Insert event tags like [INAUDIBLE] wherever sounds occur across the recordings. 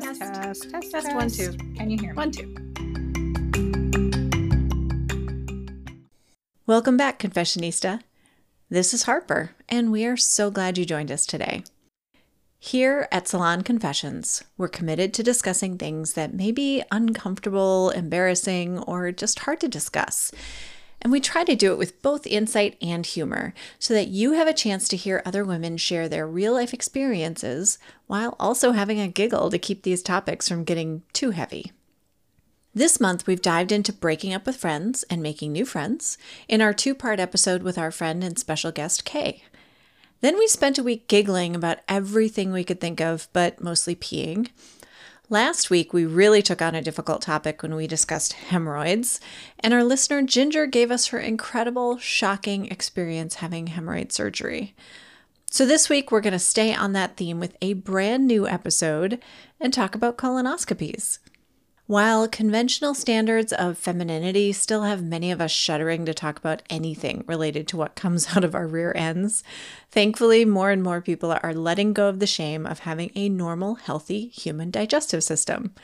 Test, test, test, test, one, two. Can you hear me? One, two. Welcome back, Confessionista. This is Harper, and we are so glad you joined us today. Here at Salon Confessions, we're committed to discussing things that may be uncomfortable, embarrassing, or just hard to discuss. And we try to do it with both insight and humor so that you have a chance to hear other women share their real life experiences while also having a giggle to keep these topics from getting too heavy. This month, we've dived into breaking up with friends and making new friends in our two part episode with our friend and special guest, Kay. Then we spent a week giggling about everything we could think of, but mostly peeing. Last week, we really took on a difficult topic when we discussed hemorrhoids, and our listener Ginger gave us her incredible, shocking experience having hemorrhoid surgery. So, this week, we're going to stay on that theme with a brand new episode and talk about colonoscopies. While conventional standards of femininity still have many of us shuddering to talk about anything related to what comes [LAUGHS] out of our rear ends, thankfully, more and more people are letting go of the shame of having a normal, healthy human digestive system.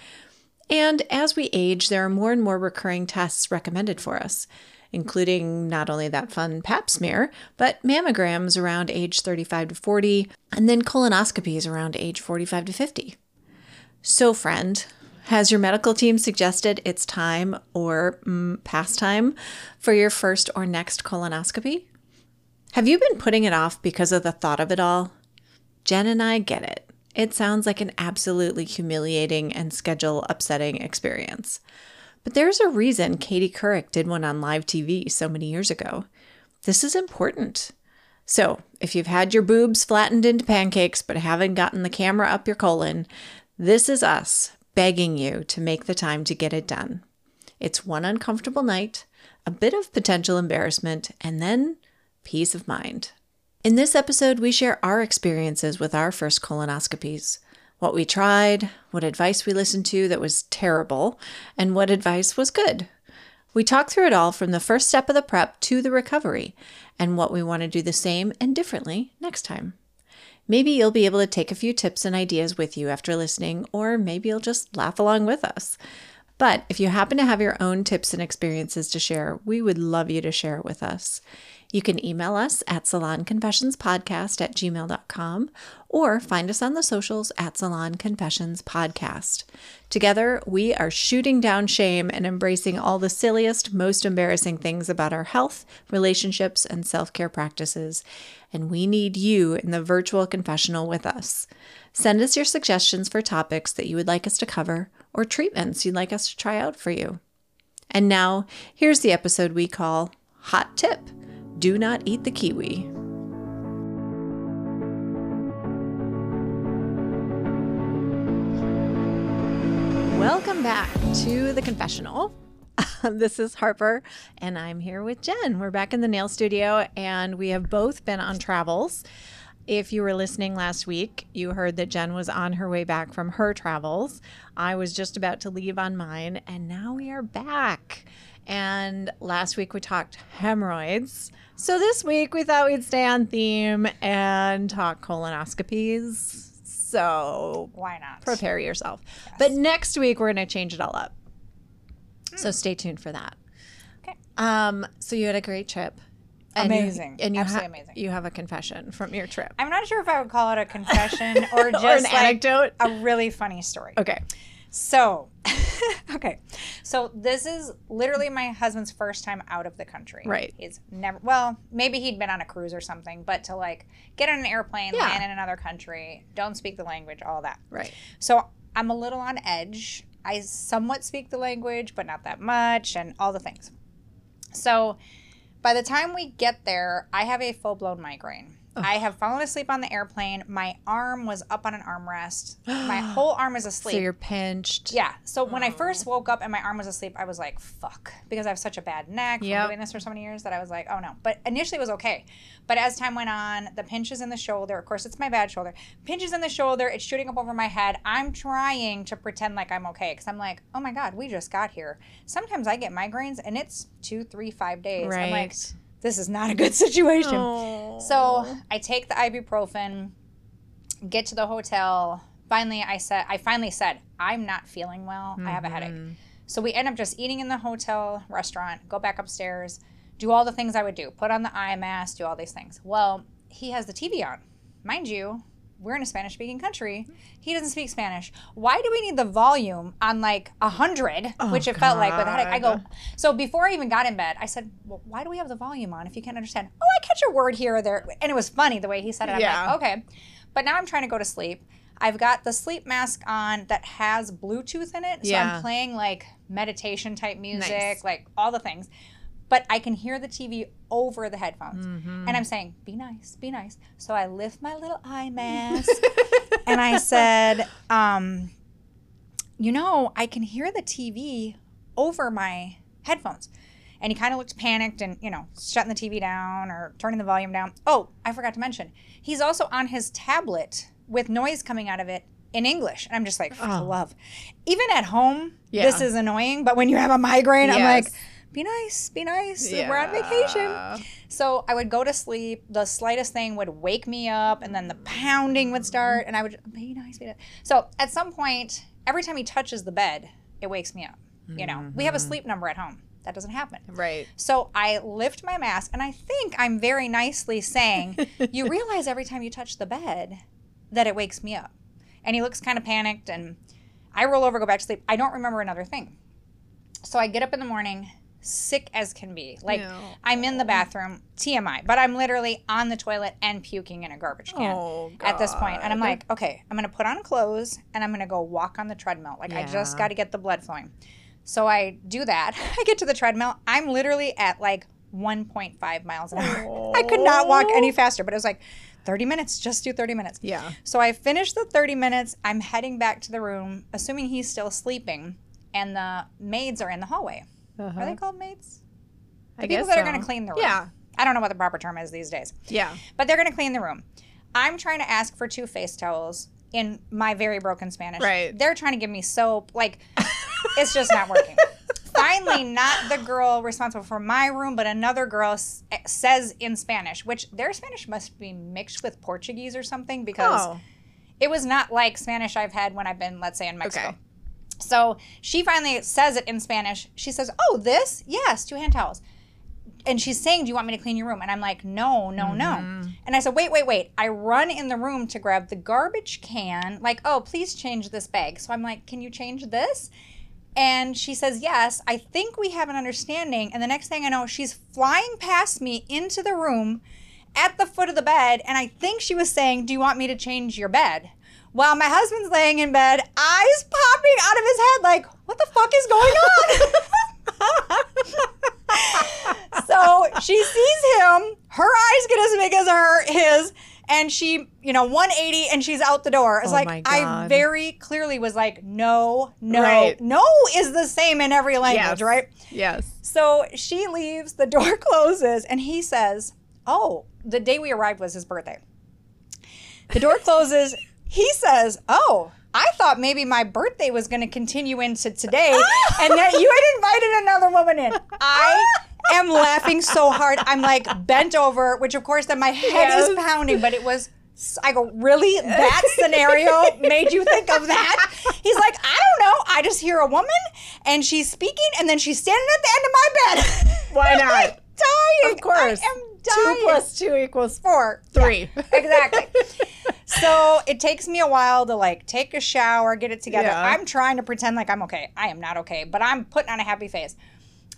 And as we age, there are more and more recurring tests recommended for us, including not only that fun pap smear, but mammograms around age 35 to 40, and then colonoscopies around age 45 to 50. So, friend, has your medical team suggested it's time or mm, past time for your first or next colonoscopy? Have you been putting it off because of the thought of it all? Jen and I get it. It sounds like an absolutely humiliating and schedule upsetting experience. But there's a reason Katie Couric did one on live TV so many years ago. This is important. So, if you've had your boobs flattened into pancakes but haven't gotten the camera up your colon, this is us begging you to make the time to get it done. It's one uncomfortable night, a bit of potential embarrassment, and then peace of mind. In this episode, we share our experiences with our first colonoscopies what we tried, what advice we listened to that was terrible, and what advice was good. We talk through it all from the first step of the prep to the recovery and what we want to do the same and differently next time. Maybe you'll be able to take a few tips and ideas with you after listening, or maybe you'll just laugh along with us. But if you happen to have your own tips and experiences to share, we would love you to share it with us. You can email us at salonconfessionspodcast at gmail.com or find us on the socials at Salon Confessions Podcast. Together, we are shooting down shame and embracing all the silliest, most embarrassing things about our health, relationships, and self care practices. And we need you in the virtual confessional with us. Send us your suggestions for topics that you would like us to cover or treatments you'd like us to try out for you. And now, here's the episode we call Hot Tip do not eat the kiwi. Welcome back to the confessional. [LAUGHS] this is Harper, and I'm here with Jen. We're back in the nail studio, and we have both been on travels. If you were listening last week, you heard that Jen was on her way back from her travels. I was just about to leave on mine, and now we are back. And last week we talked hemorrhoids. So this week we thought we'd stay on theme and talk colonoscopies. So Why not? prepare yourself. But next week we're going to change it all up. So stay tuned for that. Okay. Um, so you had a great trip. And you- Amazing. and you Absolutely ha- amazing. You have a confession from your trip. I'm not sure if I would call it a confession [LAUGHS] or Or just an like anecdote. a really funny story. Okay. So, [LAUGHS] okay. So this is literally my husband's first time out of the country. Right. He's never, well, maybe he'd been on a cruise or something, but to like get on an airplane, Yeah. land in another country, don't speak the language, all that. Right. So I'm a little on edge. I somewhat speak the language, but not that much, and all the things. So by the time we get there, I have a full blown migraine. I have fallen asleep on the airplane. My arm was up on an armrest. [GASPS] My whole arm is asleep. So you're pinched. Yeah. So when I first woke up and my arm was asleep, I was like, fuck. Because I have such a bad neck from Yep. doing this for so many years that I was like, oh no. But initially it was okay. But as time went on, the pinches in the shoulder, of course, it's my bad shoulder, pinches in the shoulder, it's shooting up over my head. I'm trying to pretend like I'm okay because I'm like, oh my God, we just got here. Sometimes I get migraines and it's two, three, five days. I'm like, Right. This is not a good [LAUGHS] situation. Oh. So I take the ibuprofen, get to the hotel, finally I said I finally said, I'm not feeling well. I have a mm-hmm. headache. So we end up just eating in the hotel restaurant, go back upstairs, do all the things I would do, put on the eye mask, do all these things. Well, he has the TV on. Mind you, we're in a Spanish speaking country. He doesn't speak Spanish. Why do we need the volume on like a hundred, oh, which it felt like with a headache? I go, so before I even got in bed, I said, well, why do we have the volume on if you can't understand? Oh, I catch a word here or there. And it was funny the way he said it. I'm Yeah. like, okay. But now I'm trying to go to sleep. I've got the sleep mask on that has Bluetooth in it. So Yeah. I'm playing like meditation type music, Nice. like all the things. But I can hear the TV over the headphones. Mm-hmm. And I'm saying, be nice, be nice. So I lift my little eye mask [LAUGHS] and I said, um, you know, I can hear the TV over my headphones. And he kind of looked panicked and, you know, shutting the TV down or turning the volume down. Oh, I forgot to mention, he's also on his tablet with noise coming out of it in English. And I'm just like, Oh. love. Even at home, Yeah. this is annoying. But when you have a migraine, I'm like, Yes. Be nice, be nice. We're on vacation. So I would go to sleep. The slightest thing would wake me up, and then the pounding would start, and I would be nice, be nice. So at some point, every time he touches the bed, it wakes me up. You know, we have a mm-hmm. sleep number at home. That doesn't happen. Right. So I lift my mask, and I think I'm very nicely saying, "You [LAUGHS] realize every time you touch the bed, that it wakes me up." And he looks kind of panicked, and I roll over, go back to sleep. I don't remember another thing. So I get up in the morning, sick as can be. Like No. I'm in the bathroom, TMI, but I'm literally on the toilet and puking in a garbage can Oh, at this point. And I'm like, okay, I'm gonna put on clothes and I'm gonna go walk on the treadmill. Like I just got to get the blood flowing. So I do that. [LAUGHS] I get to the treadmill. I'm literally at like 1.5 miles an hour. I could not walk any faster, but it was like 30 minutes. Just do 30 minutes. Yeah. So I finished the 30 minutes. I'm heading back to the room, assuming he's still sleeping, and the maids are in the hallway. Uh-huh. Are they called maids? I The people guess that are going to clean the room. Yeah. I don't know what the proper term is these days, Yeah. but they're going to clean the room. I'm trying to ask for two face towels in my very broken Spanish. Right. They're trying to give me soap. Like, [LAUGHS] it's just not working. Finally, not the girl responsible for my room, but another girl s- says in Spanish, which their Spanish must be mixed with Portuguese or something because Oh. it was not like Spanish I've had when I've been, let's say, in Mexico. Okay. So she finally says it in Spanish. She says, Oh, this? Yes, two hand towels. And she's saying, Do you want me to clean your room? And I'm like, No, no, no. Mm-hmm. And I said, Wait, wait, wait. I run in the room to grab the garbage can, like, Oh, please change this bag. So I'm like, Can you change this? And she says, Yes, I think we have an understanding. And the next thing I know, she's flying past me into the room at the foot of the bed. And I think she was saying, Do you want me to change your bed? While my husband's laying in bed, eyes popping out of his head, like, What the fuck is going on? [LAUGHS] so she sees him, her eyes get as big as her his, and she, you know, 180 and she's out the door. It's Oh like I very clearly was like, no, no, Right. no is the same in every language, Yes. right? Yes. So she leaves, the door [LAUGHS] closes, and he says, Oh, the day we arrived was his birthday. The door closes. He says, Oh, I thought maybe my birthday was going to continue into today and that you had invited another woman in. I am laughing so hard. I'm like bent over, which of course then my head is pounding, but it was. I go, really? That scenario made you think of that? He's like, I don't know. I just hear a woman and she's speaking and then she's standing at the end of my bed. Why [LAUGHS] I'm, not? like, dying. Of course. I am dying. Two plus two equals four. three. Yeah, [LAUGHS] exactly. so it takes me a while to like take a shower, get it together. Yeah. I'm trying to pretend like I'm okay. I am not okay, but I'm putting on a happy face.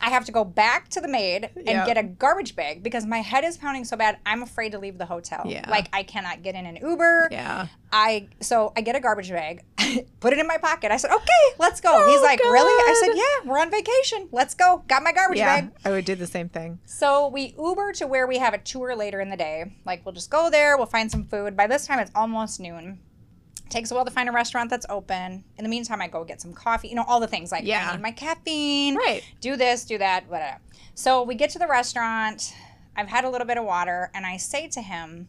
I have to go back to the maid and Yeah. get a garbage bag because my head is pounding so bad. I'm afraid to leave the hotel. Yeah. Like I cannot get in an Uber. Yeah. I so I get a garbage bag, [LAUGHS] put it in my pocket. I said, "Okay, let's go." He's Oh, like, "Really?" I said, "Yeah, we're on vacation. Let's go." Got my garbage Yeah. bag. I would do the same thing. So we Uber to where we have a tour later in the day. Like we'll just go there, we'll find some food. By this time it's almost noon. Takes a while to find a restaurant that's open. In the meantime, I go get some coffee. You know, all the things like Yeah. I need my caffeine. Right. Do this, do that, whatever. So we get to the restaurant. I've had a little bit of water, and I say to him,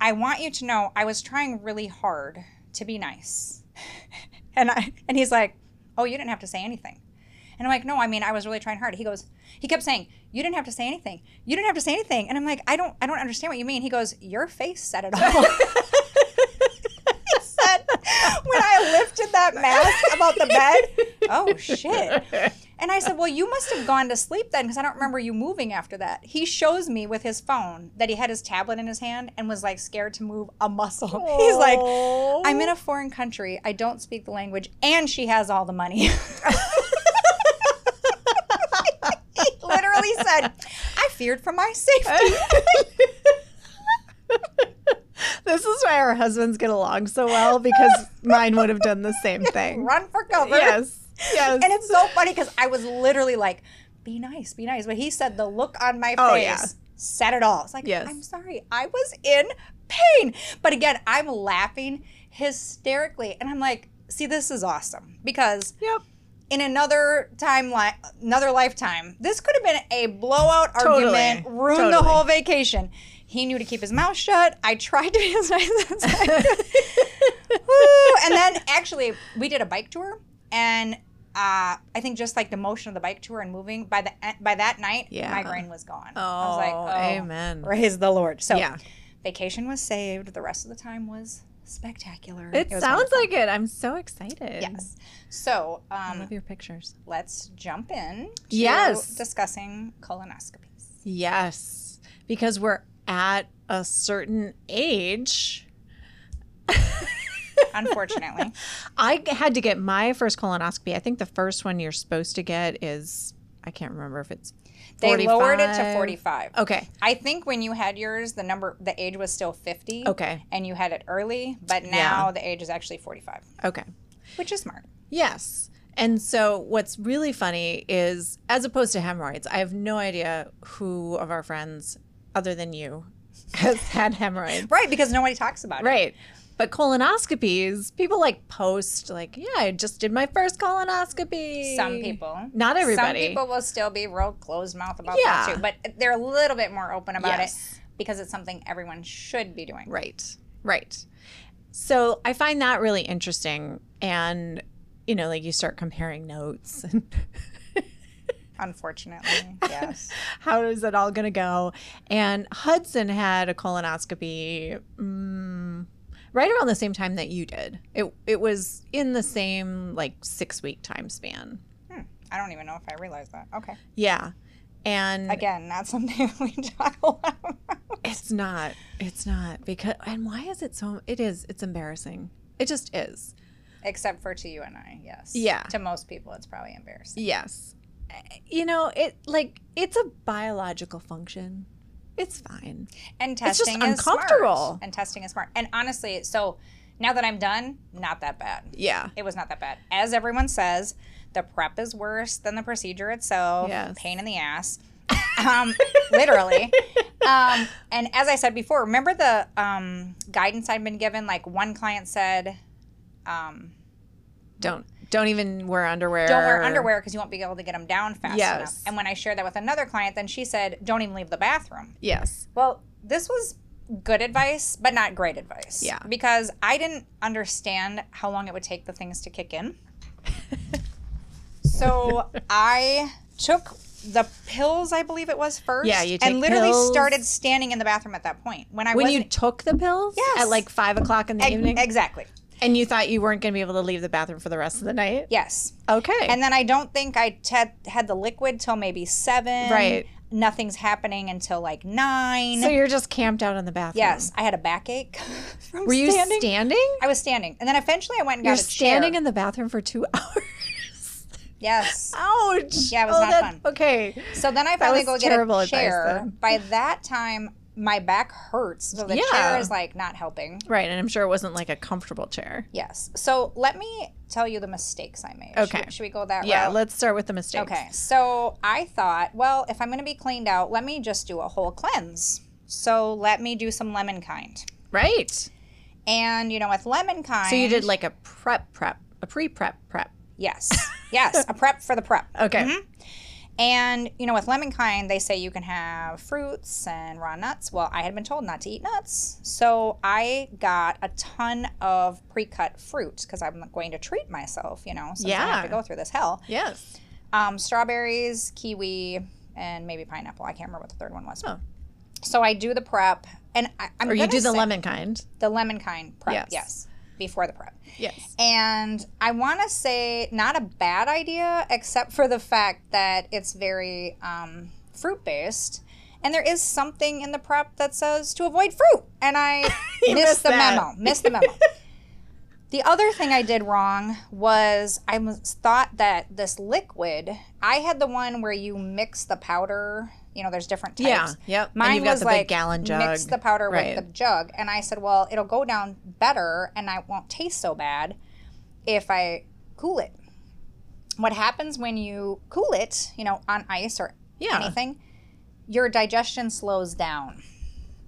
I want you to know I was trying really hard to be nice. [LAUGHS] and I and he's like, Oh, you didn't have to say anything. And I'm like, no, I mean, I was really trying hard. He goes, he kept saying, you didn't have to say anything. You didn't have to say anything. And I'm like, I don't, I don't understand what you mean. He goes, your face said it all. [LAUGHS] [LAUGHS] [LAUGHS] he lifted that mask about the bed. [LAUGHS] Oh shit. And I said, Well, you must have gone to sleep then because I don't remember you moving after that. He shows me with his phone that he had his tablet in his hand and was like scared to move a muscle. [LAUGHS] He's like, I'm in a foreign country. I don't speak the language and she has all the money. he literally said, I feared for my safety. This is why our husbands get along so well because [LAUGHS] mine would have done the same thing. Run for cover. Yes. Yes. And it's so funny because I was literally like, be nice, be nice. But he said the look on my face Oh, yeah. said it all. It's like, Yes. I'm sorry, I was in pain. But again, I'm laughing hysterically. And I'm like, see, this is awesome. Because Yep. in another timeline, another lifetime, this could have been a blowout Totally. argument, ruined the whole vacation. He knew to keep his mouth shut. I tried to be as nice as I could. And then actually, we did a bike tour, and uh, I think just like the motion of the bike tour and moving by the by that night, Yeah. migraine was gone. Oh, I was like, oh, amen. praise the Lord. So Yeah. vacation was saved. The rest of the time was spectacular. It, was sounds like it. I'm so excited. yes. So I um, love your pictures. let's jump in to Yes. discussing colonoscopies. Yes. Because we're at a certain age. Unfortunately, [LAUGHS] I had to get my first colonoscopy. I think the first one you're supposed to get is I can't remember if it's they lowered it to 45. 45. Okay. I think when you had yours, the number, the age was still 50. Okay. And you had it early, but now the age is actually 45, Okay. which is smart. Yes. And so what's really funny is as opposed to hemorrhoids, I have no idea who of our friends other than you [LAUGHS] has had hemorrhoids. Right, because nobody talks about it. Right. But colonoscopies, people like post like, yeah, I just did my first colonoscopy. Some people. Not everybody. Some people will still be real closed mouth about Yeah. that too, but they're a little bit more open about Yes. it because it's something everyone should be doing. Right. Right. So I find that really interesting. And, you know, like you start comparing notes [LAUGHS] and Unfortunately, [LAUGHS] yes. how is it all going to go? And Hudson had a colonoscopy mm, right around the same time that you did. It, it was in the same like six week time span. Hmm. I don't even know if I realized that. Okay. Yeah. And Again, not something [LAUGHS] we talk a lot about. it's not, it's not because, and why is it so, it is, it's embarrassing. It just is. Except for to you and I, yes. Yeah. To most people, it's probably embarrassing. Yes. You know, it like it's a biological function. It's fine. And It's just testing is uncomfortable. smart. And testing is smart. And honestly, so now that I'm done, not that bad. Yeah. It was not that bad. As everyone says, the prep is worse than the procedure itself. Yes. Pain in the ass. um, literally. [LAUGHS] Um, and as I said before, remember the um, guidance I'd been given? Like one client said, um, Don't don't even wear underwear. don't wear underwear because you won't be able to get them down fast Yes. enough. And when I shared that with another client, then she said, don't even leave the bathroom. Yes. Well, this was good advice, but not great advice. Yeah. Because I didn't understand how long it would take the things to kick in. so [LAUGHS] I took the pills, I believe it was first. Yeah, you take and literally pills. started standing in the bathroom at that point when I When you took the pills Yes. at like five o'clock in the Ex- evening, exactly. And you thought you weren't going to be able to leave the bathroom for the rest of the night. Yes. Okay. And then I don't think I had had the liquid till maybe seven. Right. Nothing's happening until like nine. so you're just camped out in the bathroom. yes, I had a backache. [LAUGHS] from Were you standing. standing? I was standing, and then eventually I went and You're got a chair. You're standing in the bathroom for two [LAUGHS] hours. yes. Ouch. Yeah, it was Oh, not that- fun. Okay. So then I finally go get a advice chair. then. By that time, my back hurts, so the Yeah. chair is like not helping. Right, and I'm sure it wasn't like a comfortable chair. Yes. So let me tell you the mistakes I made. Okay. Should, should we go that way? Yeah, route? let's start with the mistakes. Okay. So I thought, well, if I'm going to be cleaned out, let me just do a whole cleanse. So let me do some lemon kind. Right. And you know, with lemon kind, So you did like a prep prep, a pre-prep prep. yes, yes, a prep for the prep. [LAUGHS] Okay. Mhm. And you know, with lemon kind, they say you can have fruits and raw nuts. Well, I had been told not to eat nuts, so I got a ton of pre-cut fruit because I'm going to treat myself. You know, since I have to go through this hell. Yes. Um, strawberries, kiwi, and maybe pineapple. I can't remember what the third one was. Oh. So I do the prep, and I, I'm Or you do the lemon kind. the lemon kind prep. Yes. Yes. Before the prep. Yes. And I want to say not a bad idea, except for the fact that it's very um, fruit based. And there is something in the prep that says to avoid fruit. And I [LAUGHS] missed missed the memo. Missed the memo. [LAUGHS] the other thing I did wrong was I was, thought that this liquid, I had the one where you mix the powder. You know, there's different types. Yeah, yep. And Mine was like gallon jug. mix the powder Right. with the jug, and I said, well, it'll go down better, and I won't taste so bad if I cool it. What happens when you cool it, you know, on ice or Yeah. anything, your digestion slows down.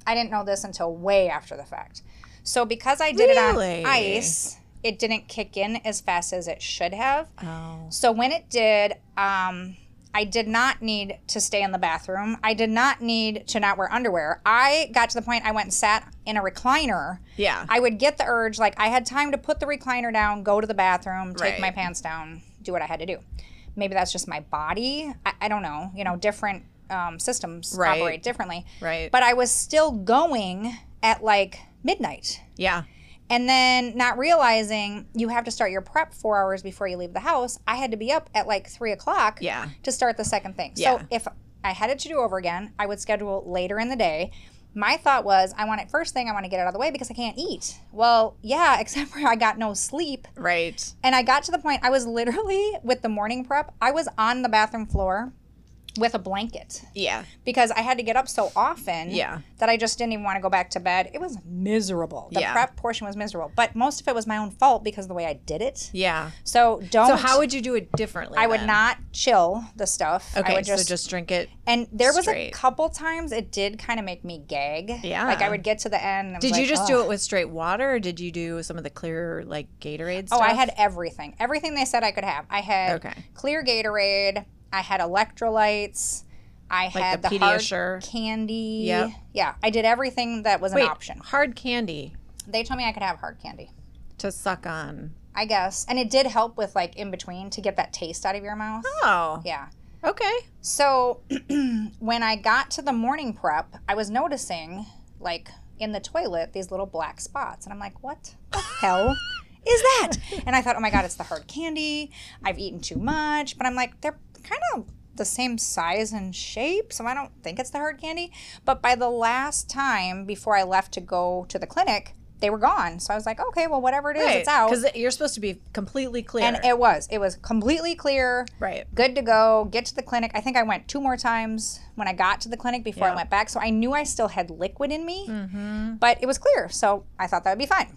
I didn't know this until way after the fact. So because I did Really? it on ice, it didn't kick in as fast as it should have. Oh. So when it did, um, I did not need to stay in the bathroom. I did not need to not wear underwear. I got to the point I went and sat in a recliner. Yeah. I would get the urge, like I had time to put the recliner down, go to the bathroom, take Right. my pants down, do what I had to do. Maybe that's just my body. I, I don't know. You know, different um, systems Right. operate differently. Right. But I was still going at like midnight. yeah. And then not realizing you have to start your prep four hours before you leave the house. I had to be up at like three o'clock Yeah. to start the second thing. Yeah. So if I had it to do over again, I would schedule later in the day. My thought was, I want it first thing, I want to get it out of the way because I can't eat. Well, yeah, [LAUGHS] except for I got no sleep. Right. And I got to the point, I was literally with the morning prep, I was on the bathroom floor with a blanket Yeah. because I had to get up so often Yeah. that I just didn't even want to go back to bed. It was miserable. The Yeah. prep portion was miserable, but most of it was my own fault because of the way I did it. Yeah. So don't. So how would you do it differently? I would not chill the stuff. Okay. I would just, so just drink it. and there was straight. a couple times it did kind of make me gag. Yeah. Like I would get to the end. And Did you just "Ugh." do it with straight water, or did you do some of the clear like Gatorade stuff? Oh, I had everything. Everything they said I could have. I had Okay. clear Gatorade. I had electrolytes. I had the the, hard candy. Yep. Yeah, I did everything that was Wait, an option. hard candy They told me I could have hard candy. to suck on. I guess. And it did help with like in between to get that taste out of your mouth. Oh. Yeah. Okay. So [CLEARS THROAT] when I got to the morning prep, I was noticing like in the toilet these little black spots. And I'm like, what the [LAUGHS] hell is that? And I thought, oh my God, it's the hard candy. I've eaten too much. But I'm like, they're kind of the same size and shape. So I don't think it's the hard candy. But by the last time before I left to go to the clinic, they were gone. So I was like, okay, well, whatever it is, it's out. Because you're supposed to be completely clear. And it was. It was completely clear right. good to go, get to the clinic. I think I went two more times when I got to the clinic before I went back. So I knew I still had liquid in me, mm-hmm. but it was clear. So I thought that would be fine.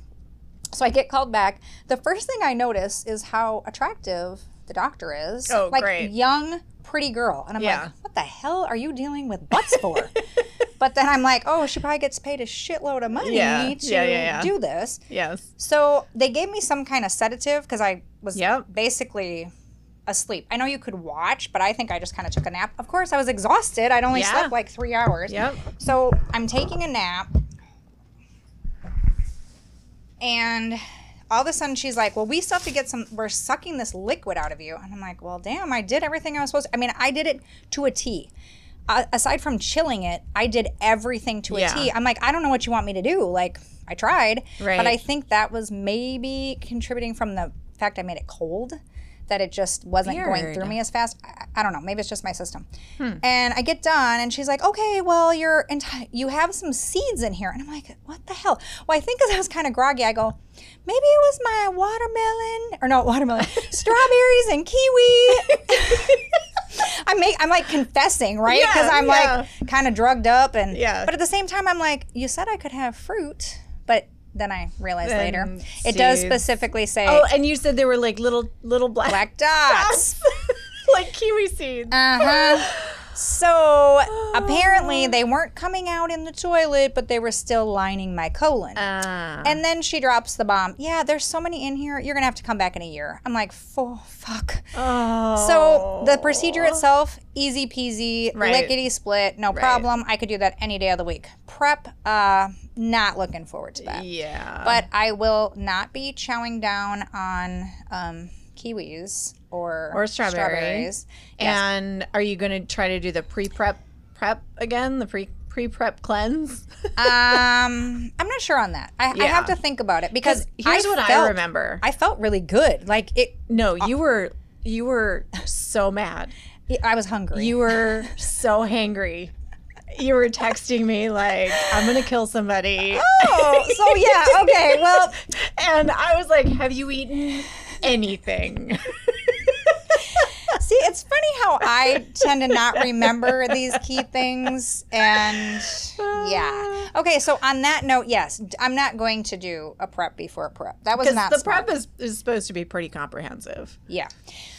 So I get called back. The first thing I notice is how attractive the doctor is. Oh, like great. young, pretty girl. And I'm Yeah. like, what the hell are you dealing with butts for? [LAUGHS] but then I'm like, oh, she probably gets paid a shitload of money Yeah. to Yeah, yeah, yeah. do this. Yes. So they gave me some kind of sedative because I was Yep. basically asleep. I know you could watch, but I think I just kind of took a nap. Of course, I was exhausted. I'd only slept like three hours. Yep. So I'm taking a nap, and all of a sudden she's like, "Well, we still have to get some. We're sucking this liquid out of you." And I'm like, "Well, damn, I did everything I was supposed to. I mean, I did it to a T. Uh, aside from chilling it, I did everything to a T. Yeah. I'm like, I don't know what you want me to do. Like, I tried, Right. but I think that was maybe contributing from the fact I made it cold, that it just wasn't going through me as fast. I, I don't know. Maybe it's just my system. Hmm. And I get done, and she's like, "Okay, well, you're enti- you have some seeds in here." And I'm like, "What the hell?" Well, I think because I was kind of groggy, I go, "Maybe it was my watermelon, or no, watermelon, [LAUGHS] strawberries and kiwi." I make I'm like confessing, right? Yeah, Because I'm yeah. like kind of drugged up, and Yeah. But at the same time, I'm like, "You said I could have fruit," then I realized later it does specifically say Oh, and you said there were like little little black, black dots. [LAUGHS] like kiwi seeds. Uh huh. [LAUGHS] So apparently [SIGHS] they weren't coming out in the toilet, but they were still lining my colon. Ah. and then she drops the bomb. Yeah, there's so many in here. You're gonna have to come back in a year. I'm like, oh, fuck. oh. So the procedure itself, easy peasy, Right. lickety split, no problem. I could do that any day of the week. Prep, uh, not looking forward to that. Yeah. But I will not be chowing down on um, kiwis or Or strawberry. strawberries. Yes. And are you going to try to do the pre prep prep again? The pre pre prep cleanse? [LAUGHS] Um, I'm not sure on that. I, I have to think about it because Here's what felt- I remember. I felt really good. Like it, no, you were you were so mad. I was hungry. You were so hangry. You were texting me like, "I'm gonna kill somebody," oh, so yeah, okay. Well, [LAUGHS] and I was like, "Have you eaten anything?" [LAUGHS] see, it's funny how I tend to not remember these key things, and yeah. Okay, so on that note, yes, I'm not going to do a prep before a prep. That was not the smart. prep is, is supposed to be pretty comprehensive. Yeah.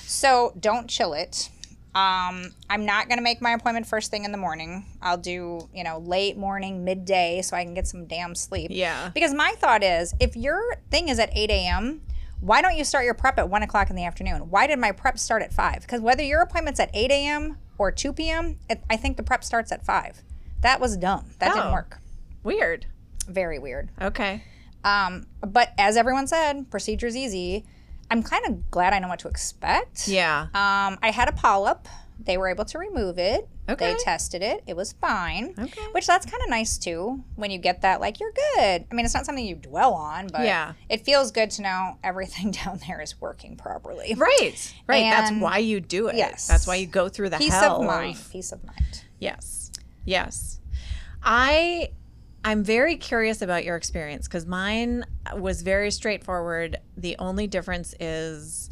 So don't chill it. Um, I'm not gonna make my appointment first thing in the morning. I'll do, you know, late morning, midday, so I can get some damn sleep. Yeah. Because my thought is, if your thing is at 8 a.m., why don't you start your prep at 1 o'clock in the afternoon? Why did my prep start at 5? Because whether your appointment's at 8 a.m. or 2 p.m., it, I think the prep starts at 5. That was dumb. That didn't Oh. work. Weird. Very weird. Okay. Um, but as everyone said, procedure's easy. I'm kind of glad I know what to expect. Yeah. Um, I had a polyp. They were able to remove it. Okay. They tested it. It was fine. Okay. Which that's kind of nice too when you get that like you're good. I mean, it's not something you dwell on, but Yeah. it feels good to know everything [LAUGHS] down there is working properly. Right. Right. That's why you do it. Yes. That's why you go through the Peace hell of mind. Peace of mind. Yes. Yes. I I'm very curious about your experience cuz mine was very straightforward. The only difference is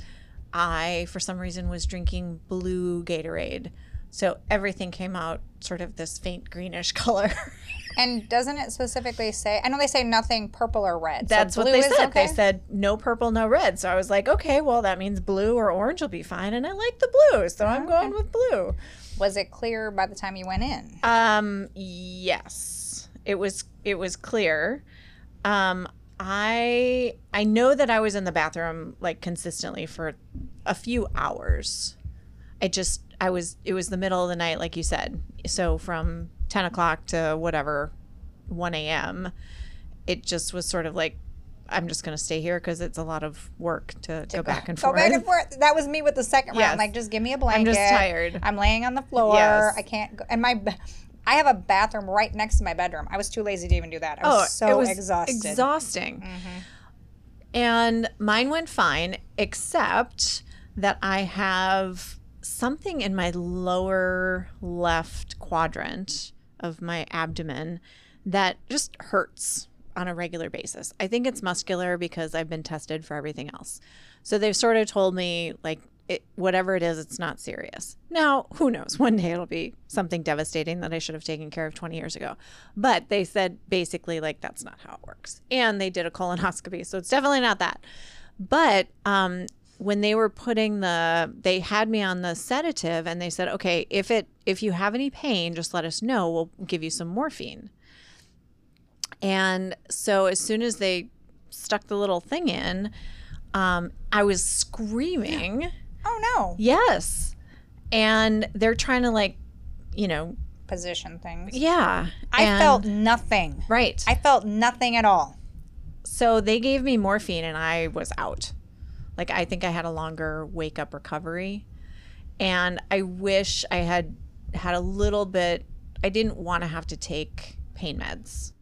I for some reason was drinking blue Gatorade. So everything came out sort of this faint greenish [LAUGHS] color. And doesn't it specifically say? I know they say nothing purple or red. so That's what blue they said. Okay? They said no purple, no red. So I was like, okay, well that means blue or orange will be fine and I like the blue, so I'm going with blue. Was it clear by the time you went in? Um yes. It was it was clear. Um I I know that I was in the bathroom like consistently for a few hours. I just I was it was the middle of the night like you said. So from 10 o'clock to whatever 1 a.m. It just was sort of like I'm just gonna stay here because it's a lot of work to, go back and Go forth. back and forth. That was me with the second Yes. round. Like, just give me a blanket. I'm just tired. I'm laying on the floor. Yes. I can't go. And my, I have a bathroom right next to my bedroom. I was too lazy to even do that. I was so Oh, it was exhausted. Mm-hmm. Exhausting. And mine went fine, except that I have something in my lower left quadrant of my abdomen that just hurts on a regular basis. I think it's muscular because I've been tested for everything else. So they've sort of told me, like, it, whatever it is, it's not serious. Now, who knows? One day it'll be something devastating that I should have taken care of 20 years ago. But they said basically, like, that's not how it works. And they did a colonoscopy. So it's definitely not that. But um, when they were putting the, they had me on the sedative and they said, okay, if it, if you have any pain, just let us know. We'll give you some morphine. And so as soon as they stuck the little thing in, um, I was screaming. Oh no. Yes. And they're trying to like, you know, Position things. yeah. I And- felt nothing. right. I felt nothing at all. so they gave me morphine and I was out. Like I think I had a longer wake up recovery. And I wish I had had a little bit I didn't want to have to take pain meds.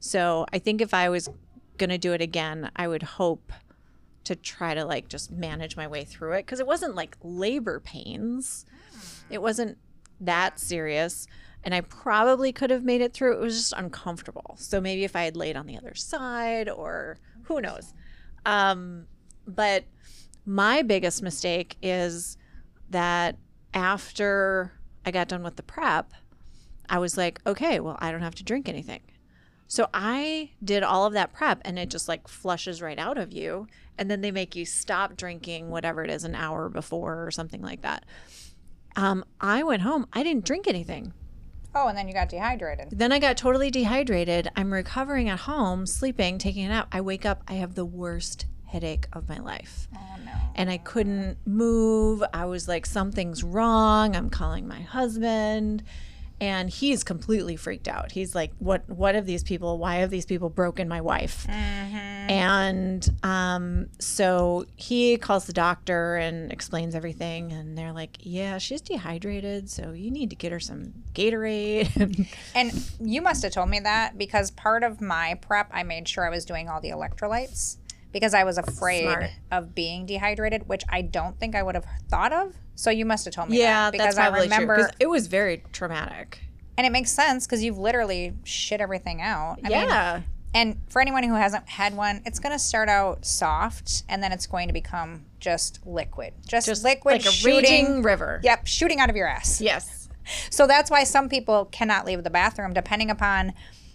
So I think if I was going to do it again, I would hope to try to like just manage my way through it because it wasn't like labor pains. It wasn't that serious. And I probably could have made it through. It was just uncomfortable. So maybe if I had laid on the other side or who knows. Um, but my biggest mistake is that after I got done with the prep, I was like, okay, well, I don't have to drink anything. So I did all of that prep and it just like flushes right out of you. And then they make you stop drinking whatever it is an hour before or something like that. Um, I went home, I didn't drink anything. Oh, and then you got dehydrated. Then I got totally dehydrated. I'm recovering at home, sleeping, taking a nap. I wake up, I have the worst headache of my life. Oh no. And I couldn't move. I was like, something's wrong. I'm calling my husband. And he's completely freaked out. He's like, "What? What have these people? Why have these people broken my wife?" And um, so he calls the doctor and explains everything, and they're like, "Yeah, she's dehydrated, so you need to get her some Gatorade." [LAUGHS] And you must have told me that because part of my prep, I made sure I was doing all the electrolytes because I was afraid Smart. of being dehydrated, which I don't think I would have thought of. So you must have told me yeah, that because I remember, true. it was very traumatic. and it makes sense because you've literally shit everything out. I mean, yeah, and for anyone who hasn't had one, it's going to start out soft and then it's going to become just liquid, just, just liquid like a shooting. raging river. Yep, shooting out of your ass. Yes. So that's why some people cannot leave the bathroom, depending upon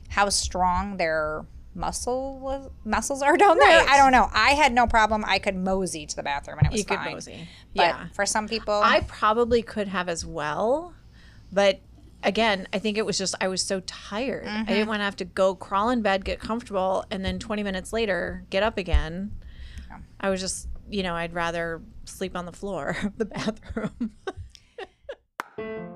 how strong their muscle muscles are down there. Right. I don't know. I had no problem. I could mosey to the bathroom and it was You could mosey. But Yeah. for some people, I probably could have as well, but again, I think it was just I was so tired. I didn't mm-hmm. want to have to go crawl in bed, get comfortable, and then 20 minutes later get up again. I was just, you know, I'd rather sleep on the floor of the [LAUGHS] bathroom. [LAUGHS]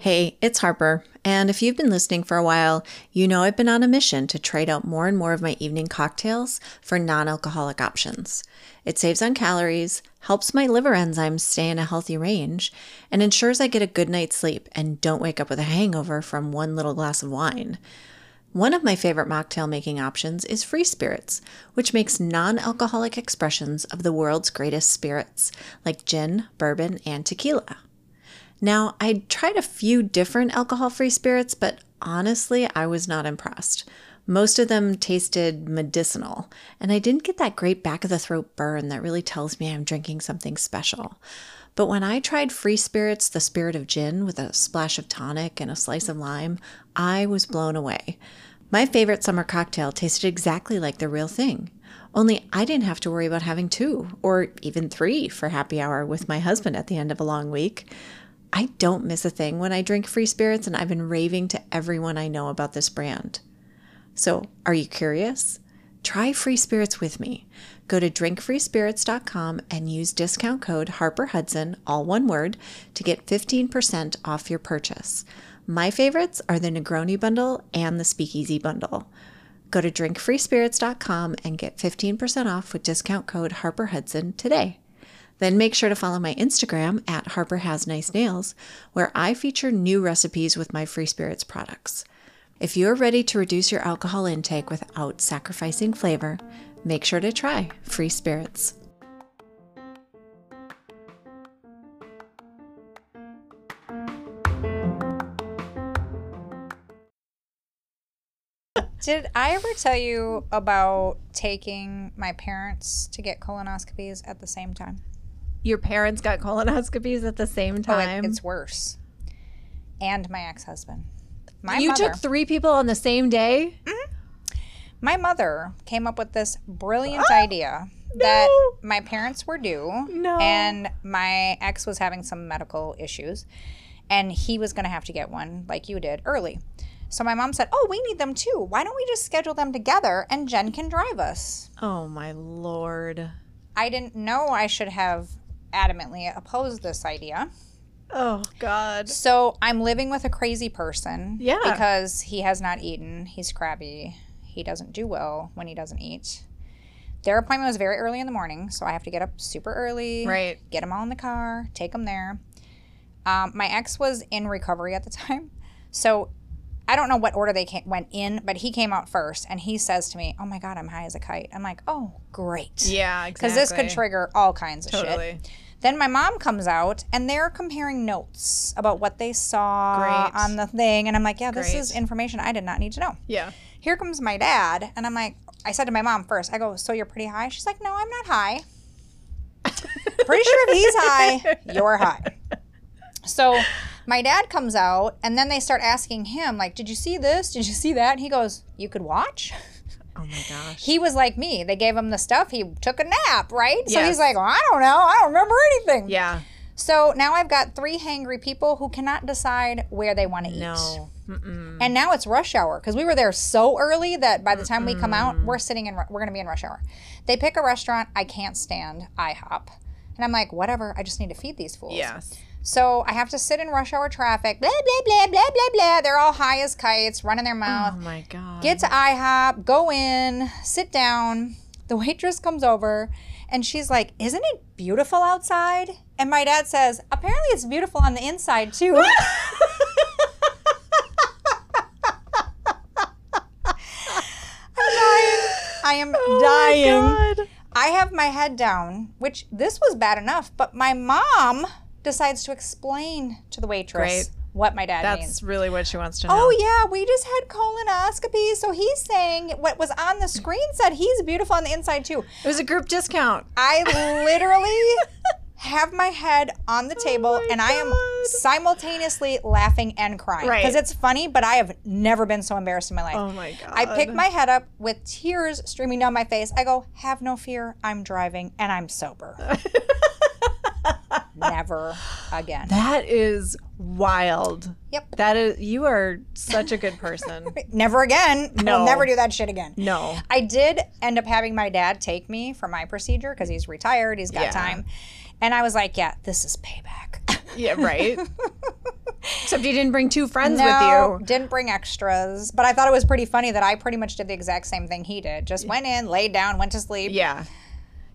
Hey, it's Harper, and if you've been listening for a while, you know I've been on a mission to trade out more and more of my evening cocktails for non alcoholic options. It saves on calories, helps my liver enzymes stay in a healthy range, and ensures I get a good night's sleep and don't wake up with a hangover from one little glass of wine. One of my favorite mocktail making options is Free Spirits, which makes non alcoholic expressions of the world's greatest spirits, like gin, bourbon, and tequila. Now, I tried a few different alcohol free spirits, but honestly, I was not impressed. Most of them tasted medicinal, and I didn't get that great back of the throat burn that really tells me I'm drinking something special. But when I tried Free Spirits, the spirit of gin with a splash of tonic and a slice of lime, I was blown away. My favorite summer cocktail tasted exactly like the real thing. Only I didn't have to worry about having two or even three for happy hour with my husband at the end of a long week. I don't miss a thing when I drink free spirits, and I've been raving to everyone I know about this brand. So, are you curious? Try free spirits with me. Go to drinkfreespirits.com and use discount code HarperHudson, all one word, to get 15% off your purchase. My favorites are the Negroni bundle and the Speakeasy bundle. Go to drinkfreespirits.com and get 15% off with discount code HarperHudson today. Then make sure to follow my Instagram at Harper Has Nice Nails, where I feature new recipes with my Free Spirits products. If you're ready to reduce your alcohol intake without sacrificing flavor, make sure to try Free Spirits. [LAUGHS] did I ever tell you about taking my parents to get colonoscopies at the same time? Your parents got colonoscopies at the same Oh, it- time. it's worse. And my ex-husband. My you mother. took three people on the same day? Mm-hmm. my mother came up with this brilliant [GASPS] idea that my parents were due No. and my ex was having some medical issues and he was going to have to get one like you did early so my mom said oh we need them too why don't we just schedule them together and jen can drive us Oh my lord. i didn't know i should have adamantly opposed this idea Oh god. so i'm living with a crazy person Yeah. because he has not eaten he's crabby he doesn't do well when he doesn't eat their appointment was very early in the morning so i have to get up super early Right. get them all in the car take them there um, my ex was in recovery at the [LAUGHS] time so i don't know what order they came, went in but he came out first and he says to me oh my god i'm high as a kite i'm like oh great Yeah, because this could trigger all kinds of shit then my mom comes out and they're comparing notes about what they saw Great. on the thing. And I'm like, yeah, this Great. is information I did not need to know. Yeah. Here comes my dad. And I'm like, I said to my mom first, I go, so you're pretty high? She's like, no, I'm not high. [LAUGHS] pretty sure if he's high, you're high. So my dad comes out and then they start asking him, like, did you see this? Did you see that? And he goes, you could watch? [LAUGHS] Oh my gosh. He was like me. They gave him the stuff. He took a nap, right? So he's like, well, I don't know. I don't remember anything. Yeah. So now I've got three hangry people who cannot decide where they want to eat. No. Mm-mm. And now it's rush hour because we were there so early that by the time we come out, we're sitting in, we're going to be in rush hour. They pick a restaurant I can't stand, IHOP. And And I'm like, whatever, I just need to feed these fools. Yes. So I have to sit in rush hour traffic, blah, blah, blah, blah, blah, blah. They're all high as kites, running their oh mouth. Oh my god. Get to IHOP, go in, sit down. The waitress comes over and she's like, Isn't it beautiful outside? And my dad says, Apparently it's beautiful on the inside too. I'm dying. I am [LAUGHS] oh dying. God. I have my head down, which this was bad enough, but my mom decides to explain to the waitress Great. what my dad means. That's really what she wants to oh, know. Oh yeah, we just had colonoscopy. So he's saying what was on the screen said he's beautiful on the inside too. It was a group discount. I [LAUGHS] literally have my head on the oh table my and I am simultaneously laughing and crying Right. because it's funny, but I have never been so embarrassed in my life. Oh my god. I pick my head up with tears streaming down my face. I go, "Have no fear. I'm driving and I'm sober." [LAUGHS] Never again. That is wild. Yep. That is you are such a good person. [LAUGHS] Never again. No. I'll never do that shit again. no. I did end up having my dad take me for my procedure because he's retired, he's got Yeah. time. And I was like, yeah, this is payback. Yeah, [LAUGHS] right. Except you didn't bring two friends no, with you. didn't bring extras. But I thought it was pretty funny that I pretty much did the exact same thing he did. Just went in, laid down, went to sleep. Yeah.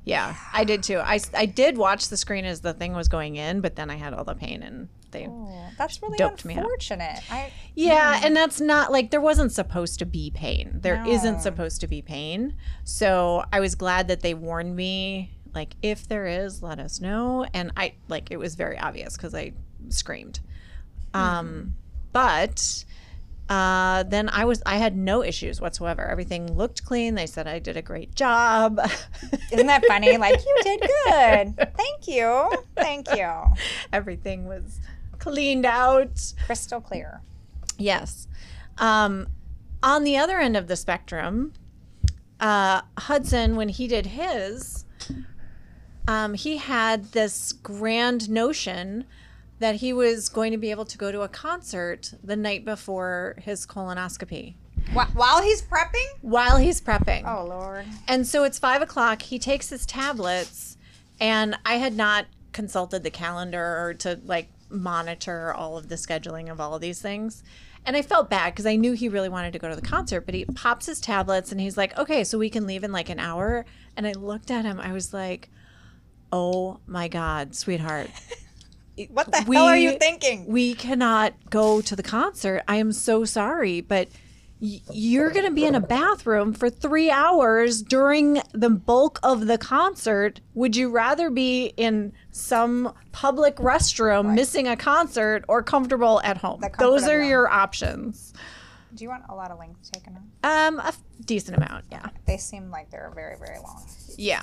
Yeah, I did too. I, I did watch the screen as the thing was going in, but then I had all the pain and they. Oh, that's really Doped me out. unfortunate. I Yeah, and that's not like there wasn't supposed to be pain. There No. not supposed to be pain. So I was glad that they warned me. Like, if there is, let us know. And I like it was very obvious because I screamed. Um, but uh, then I was I had no issues whatsoever. Everything looked clean. They said I did a great job. [LAUGHS] isn't that funny? Like you did good. Thank you. Thank you. [LAUGHS] Everything was cleaned out. Crystal clear. Yes. Um, on the other end of the spectrum, uh, Hudson, when he did his, um, he had this grand notion that he was going to be able to go to a concert the night before his colonoscopy While he's prepping? while he's prepping. Oh Lord. And so it's five o'clock. He takes his tablets, and I had not consulted the calendar or to like monitor all of the scheduling of all of these things. And I felt bad because I knew he really wanted to go to the concert, but he pops his tablets and he's like, okay, so we can leave in like an hour. And I looked at him, I was like, oh my God, sweetheart. What the We- hell are you thinking? We cannot go to the concert. I am so sorry, but y- you're going to be in a bathroom for three hours during the bulk of the concert. Would you rather be in some public restroom missing a concert or comfortable at home? Those are your your options. Do you want a lot of length taken off? Um, a f- decent amount. Yeah. They seem like they're very, very long. Yeah.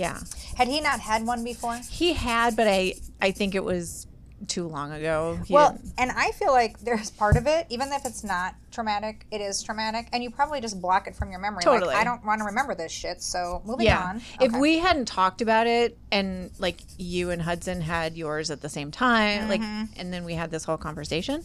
Yeah. Had he not had one before? He had, but I, I think it was too long ago. He Well, didn't- and I feel like there's part of it, even if it's not traumatic, it is traumatic, and you probably just block it from your memory. Totally. Like, I don't want to remember this shit, so moving yeah. on. If Okay. we hadn't talked about it and like you and Hudson had yours at the same time, like, Mm-hmm. and then we had this whole conversation,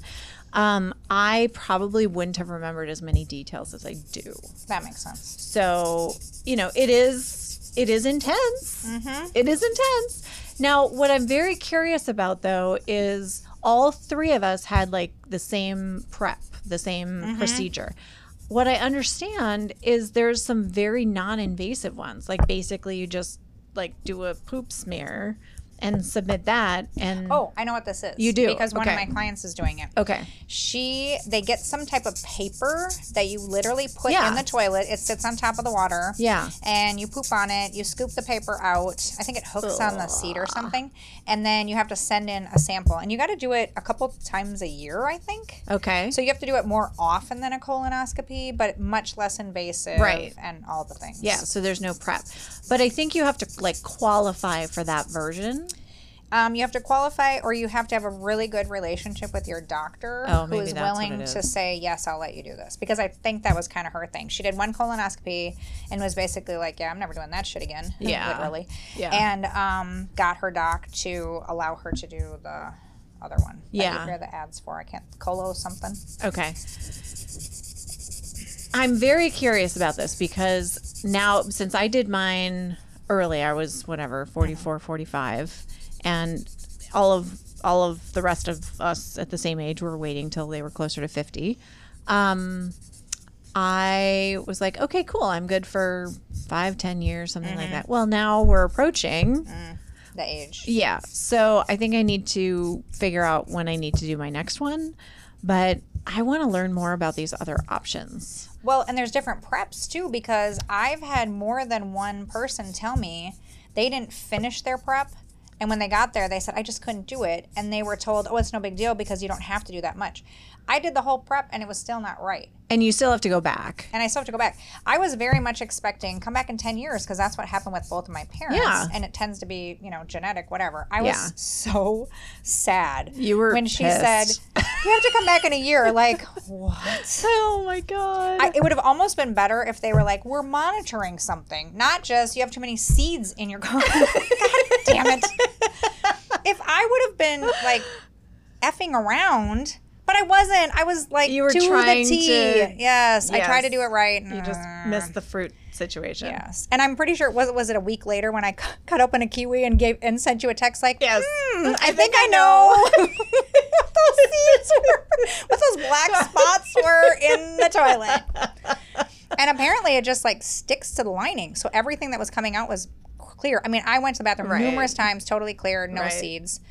um, I probably wouldn't have remembered as many details as I do. That makes sense. So, you know, it is, it is intense. Mm-hmm. It is intense. Now, what I'm very curious about though is all three of us had like the same prep, the same Mm-hmm. procedure. What I understand is there's some very non-invasive ones. Like basically you just like do a poop smear and submit that and Oh, I know what this is. You do? because one Okay. of my clients is doing it. Okay. She, they get some type of paper that you literally put Yeah. in the toilet. It sits on top of the water. Yeah. and you poop on it. You scoop the paper out. I think it hooks on the seat or something, and then you have to send in a sample. And you got to do it a couple times a year, I think. Okay. So you have to do it more often than a colonoscopy, but much less invasive, Right. And all the things. yeah, so there's no prep. But I think you have to like qualify for that version. Um, you have to qualify, or you have to have a really good relationship with your doctor Oh, who is willing to say yes, I'll let you do this. Because I think that was kind of her thing. She did one colonoscopy and was basically like, "Yeah, I'm never doing that shit again." [LAUGHS] Yeah. literally. Yeah. And um, got her doc to allow her to do the other one. Yeah. you hear the ads for. I can't colo something. Okay. I'm very curious about this because now, since I did mine early. I was whatever, 44, 45. And all of all of the rest of us at the same age were waiting till they were closer to 50. Um, I was like, okay, cool. I'm good for five, ten years, something like that. Well, now we're approaching. The age. Yeah. So I think I need to figure out when I need to do my next one. But I want to learn more about these other options. Well, and there's different preps too because I've had more than one person tell me they didn't finish their prep. And when they got there, they said, I just couldn't do it. And they were told, oh, it's no big deal because you don't have to do that much. I did the whole prep and it was still not right. And you still have to go back. And I still have to go back. I was very much expecting come back in 10 years because that's what happened with both of my parents. Yeah. And it tends to be, you know, genetic, whatever. I was so sad. You were When she said, you have to come back in a year. Like, [LAUGHS] what? Oh my god. I, it would have almost been better if they were like, "We're monitoring something, not just you have too many seeds in your car." God [LAUGHS] [LAUGHS] damn it! [LAUGHS] If I would have been like effing around, but I wasn't. I was like, You were to trying the T. to- Yes, I tried to do it right. you just missed the fruit situation. Yes, and I'm pretty sure it was was it a week later when I cut open a kiwi and gave and sent you a text like, Yes. "Hmm, I, think, I know what [LAUGHS] [LAUGHS] those seeds were, what those black spots were in the toilet." And apparently, it just like sticks to the lining, so everything that was coming out was clear. I mean, I went to the bathroom Right. numerous times, totally clear, no Right. seeds.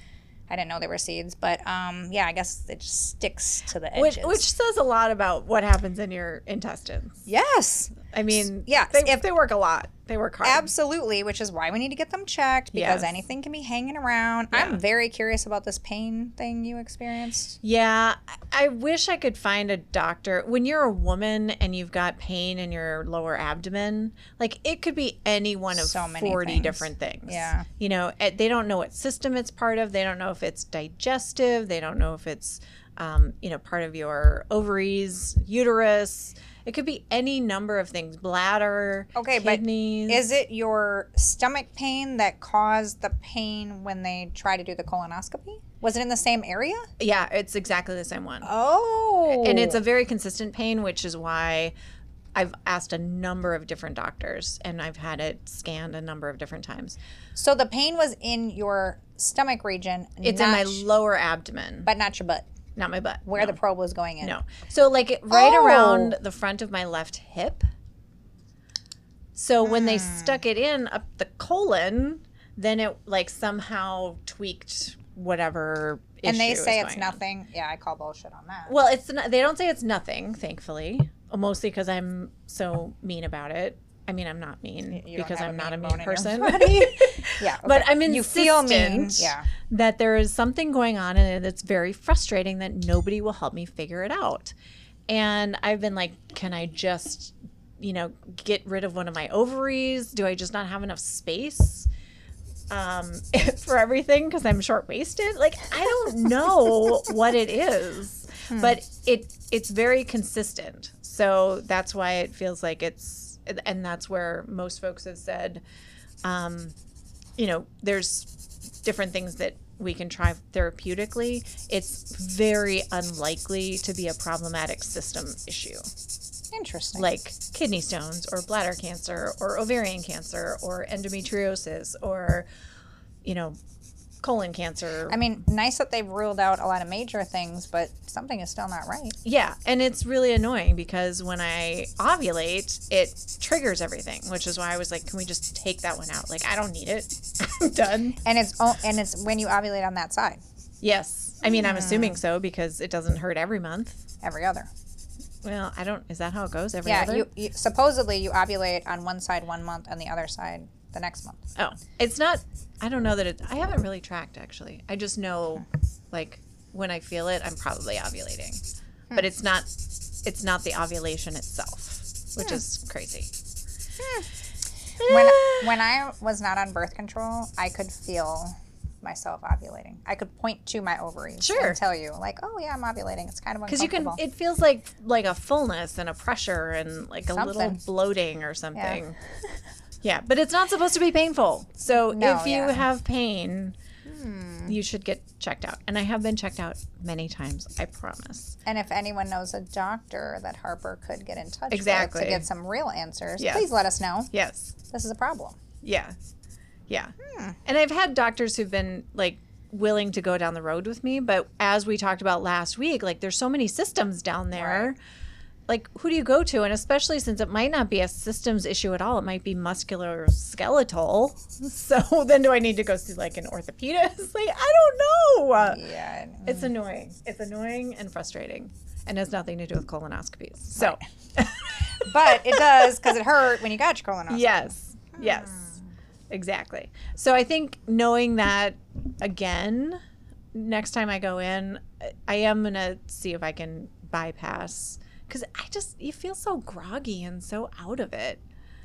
I didn't know there were seeds, but um, yeah, I guess it just sticks to the Which, edges. which says a lot about what happens in your intestines. yes, I mean, yeah, they, if- they work a lot. They work hard. Absolutely, which is why we need to get them checked because Yes. anything can be hanging around. I'm very curious about this pain thing you experienced. Yeah, I wish I could find a doctor. When you're a woman and you've got pain in your lower abdomen, like it could be any one of So many 40 things. different things. Yeah. You know, eh, they don't know what system it's part of. They don't know if it's digestive. They don't know if it's, um, you know, part of your ovaries, uterus. It could be any number of things bladder, Okay, kidneys. but is it your stomach pain that caused the pain when they try to do the colonoscopy? Was it in the same area? yeah, it's exactly the same one. Oh, and it's a very consistent pain, which is why I've asked a number of different doctors and I've had it scanned a number of different times. so the pain was in your stomach region. It's in my lower abdomen, but not your butt, not my butt. where no. the probe was going in. no. So like right Oh. around the front of my left hip. So when Hmm. they stuck it in up the colon, then it like somehow tweaked whatever. and they say it's going on. nothing. Yeah, I call bullshit on that. Well, it's not, they don't say it's nothing, thankfully. Mostly because I'm so mean about it. I mean, I'm not mean You because I'm not a mean person. [LAUGHS] yeah, [LAUGHS] But. I'm You feel mean. Yeah. that there is something going on and it's very frustrating that nobody will help me figure it out. And I've been like, can I just, you know, get rid of one of my ovaries? Do I just not have enough space? um, [LAUGHS] for everything because I'm short waisted. Like I don't know what it is, but it it's very consistent. So that's why it feels like it's, and that's where most folks have said, um, you know, there's different things that we can try therapeutically. It's very unlikely to be a problematic system issue Interesting. like kidney stones or bladder cancer or ovarian cancer or endometriosis or you know colon cancer. I mean, nice that they've ruled out a lot of major things, but something is still not right. yeah and it's really annoying because when i ovulate it triggers everything which is why i was like can we just take that one out? Like i don't need it. [LAUGHS] I'm done. And it's and it's when you ovulate on that side, yes. I mean i'm hmm. assuming so because it doesn't hurt every month. Every other. well i don't is that how it goes every Yeah, other? you, you supposedly you ovulate on one side one month and the other side the next month. Oh, it's not. I don't know that it. I haven't really tracked actually. I just know, like, when I feel it, I'm probably ovulating, but hmm. it's not. It's not the ovulation itself, which hmm. is crazy. Hmm. When when I was not on birth control, I could feel myself ovulating. I could point to my ovaries Sure. and tell you like, "Oh yeah, I'm ovulating." It's kind of Because you can. It feels like like a fullness and a pressure and like a little bloating or something. Yeah. [LAUGHS] but it's not supposed to be painful. So No, if you yeah. have pain. You should get checked out. And I have been checked out many times, I promise. and if anyone knows a doctor that Harper could get in touch with Exactly. to get some real answers, Yes. please let us know. Yes. This is a problem. Yeah. Yeah. Hmm. And I've had doctors who've been like willing to go down the road with me, but as we talked about last week, like there's so many systems down there. Right. Like who do you go to? And especially since it might not be a systems issue at all, it might be muscular skeletal. [LAUGHS] So then do I need to go see like an orthopedist? [LAUGHS] Like I don't know. Yeah. It's annoying. It's annoying and frustrating. And has nothing to do with colonoscopies. So But it does because it hurt when you got your colonoscopy. Yes. Yes. Hmm. Exactly. So I think knowing that again, next time I go in, I am going to see if I can bypass cuz I just you feel so groggy and so out of it.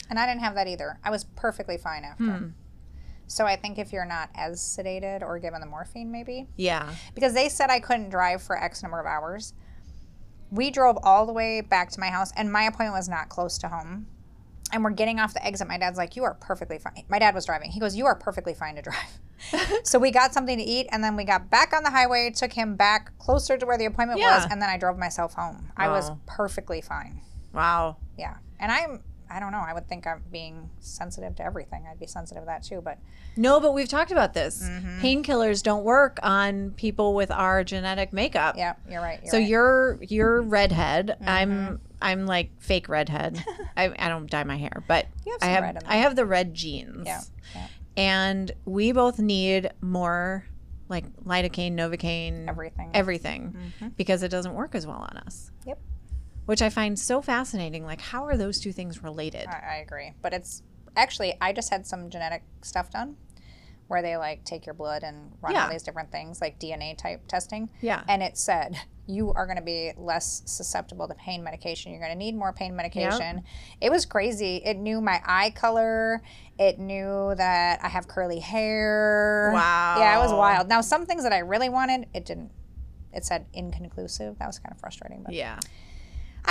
And I didn't have that either. I was perfectly fine after. Hmm. So I think if you're not as sedated or given the morphine, maybe Yeah. because they said I couldn't drive for X number of hours. We drove all the way back to my house, and my appointment was not close to home. And we're getting off the exit. My dad's like, "You are perfectly fine." My dad was driving. He goes, "You are perfectly fine to [LAUGHS] drive." [LAUGHS] so we got something to eat, and then we got back on the highway. Took him back closer to where the appointment was, and then I drove myself home. I was perfectly fine. Wow. Yeah, and I'm. I don't know. I would think I'm being sensitive to everything. I'd be sensitive to that too. But No, but we've talked about this. Mm-hmm. Painkillers don't work on people with our genetic makeup. yeah, you're right. You're So right. Mm-hmm. you're you're redhead. I'm I'm like fake redhead. [LAUGHS] I, I don't dye my hair, but You have I have I have the red genes. Yeah, yeah. And we both need more like lidocaine, novocaine, everything. everything Mhm. because it doesn't work as well on us. Yep. Which I find so fascinating. Like, how are those two things related? I, I agree. But it's actually, I just had some genetic stuff done where they like take your blood and run Yeah. all these different things, like DNA type testing. yeah. And it said you are going to be less susceptible to pain medication. You're going to need more pain medication. It was crazy. It knew my eye color. It knew that I have curly hair. Wow. Yeah, it was wild. Now, some things that I really wanted, it didn't. It said inconclusive. That was kind of frustrating, but yeah.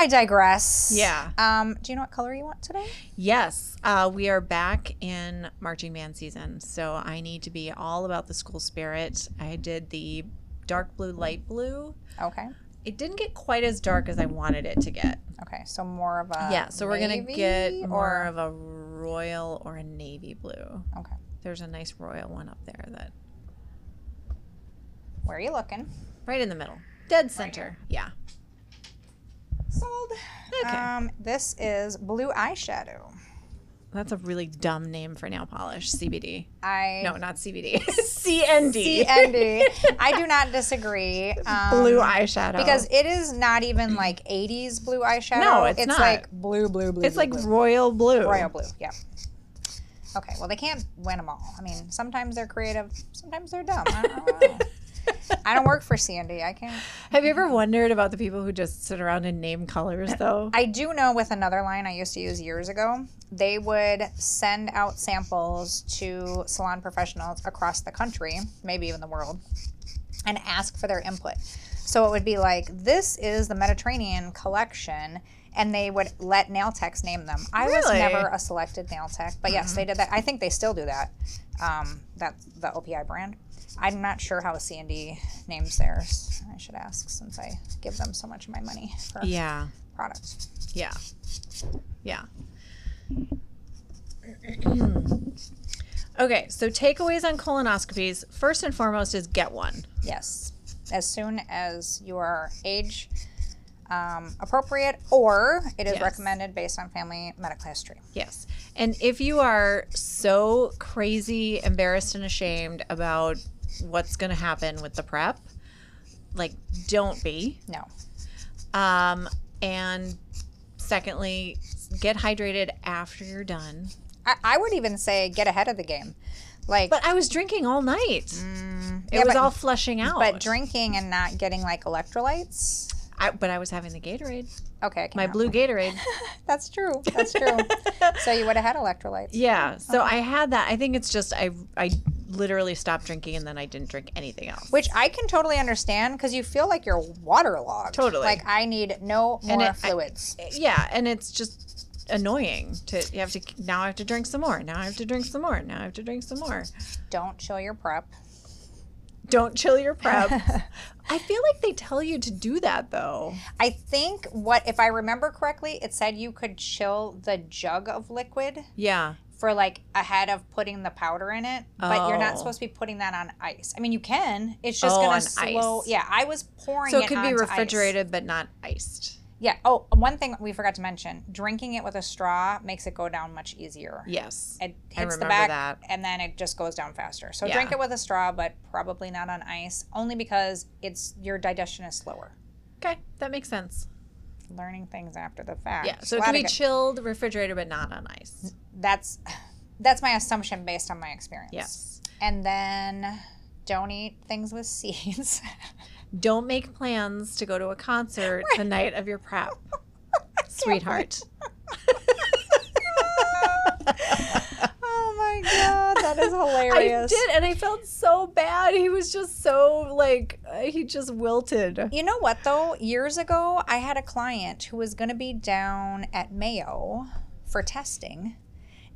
I digress. Yeah. Um, do you know what color you want today? Yes, uh, we are back in marching band season, so I need to be all about the school spirit. I did the dark blue, light blue. Okay. It didn't get quite as dark as I wanted it to get. Okay, so more of a yeah, so we're gonna navy get more of a royal or a navy blue. okay. There's a nice royal one up there that Where are you looking? right in the middle, dead center. Yeah. Sold. Okay. Um, this is blue eyeshadow. That's a really dumb name for nail polish. CBD. I No, not CBD. CND. CND. I do not disagree. Um, Blue eyeshadow. because it is not even like '80s blue eyeshadow. No, it's not. like blue, blue, blue. it's blue, like blue. royal blue. royal blue. Yeah. Okay. Well, they can't win them all. I mean, sometimes they're creative, sometimes they're dumb. I don't know. I don't work for CND. I can't. Have you ever wondered about the people who just sit around and name colors, though? I do know with another line I used to use years ago, they would send out samples to salon professionals across the country, maybe even the world, and ask for their input. So it would be like, this is the Mediterranean collection, and they would let nail techs name them. I was never a selected nail tech, but yes, they did that. I think they still do that. Um, that's the OPI brand. I'm not sure how CND names theirs. I should ask since I give them so much of my money for yeah. products. Yeah. Yeah. okay, so takeaways on colonoscopies. First and foremost is get one. Yes, as soon as you are age um, appropriate, or it is Yes. recommended based on family medical history. Yes. And if you are so crazy, embarrassed, and ashamed about what's going to happen with the prep, like, don't be. No, Um, and secondly, get hydrated after you're done. I, I would even say get ahead of the game. Like, But I was drinking all night. it Mm, yeah, was but- all flushing out. but drinking and not getting like electrolytes. I, but I was having the Gatorade, Okay, my blue. Gatorade. [LAUGHS] That's true. That's true. [LAUGHS] so you would have had electrolytes. yeah. So. I had that. I think it's just I I literally stopped drinking and then I didn't drink anything else. Which I can totally understand because you feel like you're waterlogged. Totally. Like I need no more it- I- fluids. Eh, yeah, and it's just annoying to you have to now I have to drink some more. Now I have to drink some more. Now I have to drink some more. Don't chill your prep. Don't chill your prep. [LAUGHS] I feel like they tell you to do that though. I think what if I remember correctly, it said you could chill the jug of liquid Yeah. for like ahead of putting the powder in it, but you're not Oh. supposed to be putting that on ice. I mean, you can. It's just Oh, gonna on slow. ice. Yeah, I was pouring. So it could be onto ice. refrigerated but not iced. Yeah. Oh, one thing we forgot to mention: drinking it with a straw makes it go down much easier. Yes. It I hits the back, that. and then it just goes down faster. So Yeah. drink it with a straw, but probably not on ice, only because it's your digestion is slower. Okay, that makes sense. Learning things after the fact. Yeah, so it can be got- chilled, refrigerated, but not on ice. that's that's my assumption based on my experience. Yes. And then don't eat things with [LAUGHS] seeds. Don't make plans to go to a concert the night of your prep, [LAUGHS] sweetheart. [LAUGHS] oh my god, that is hilarious. I did, and I felt so bad. He was just so like uh, he just wilted. You know what though? Years ago, I had a client who was going to be down at Mayo for testing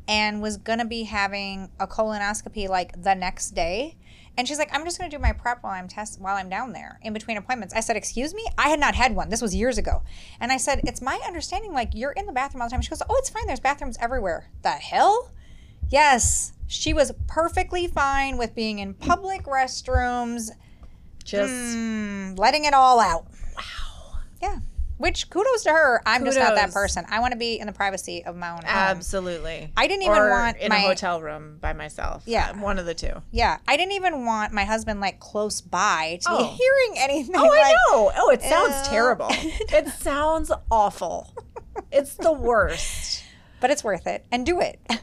and was going to be having a colonoscopy like the next day. And she's like, "I'm just going to do my prep while I'm test while I'm down there in between appointments." I said, "Excuse me? I had not had one. This was years ago." And I said, "It's my understanding like you're in the bathroom all the time." She goes, "Oh, it's fine. There's bathrooms everywhere." The hell? Yes. She was perfectly fine with being in public restrooms, Just Mm, letting it all out. Wow. Yeah. Which kudos to her. I'm just not that person. I want to be in the privacy of my own home. absolutely. I didn't even or want in my a hotel room by myself. Yeah. Uh, one of the two. yeah. I didn't even want my husband like close by to be Oh. [LAUGHS] hearing anything. Oh, I know. Oh, it sounds Ew. terrible. [LAUGHS] It sounds awful. It's the worst. But it's worth it, and do it. [LAUGHS]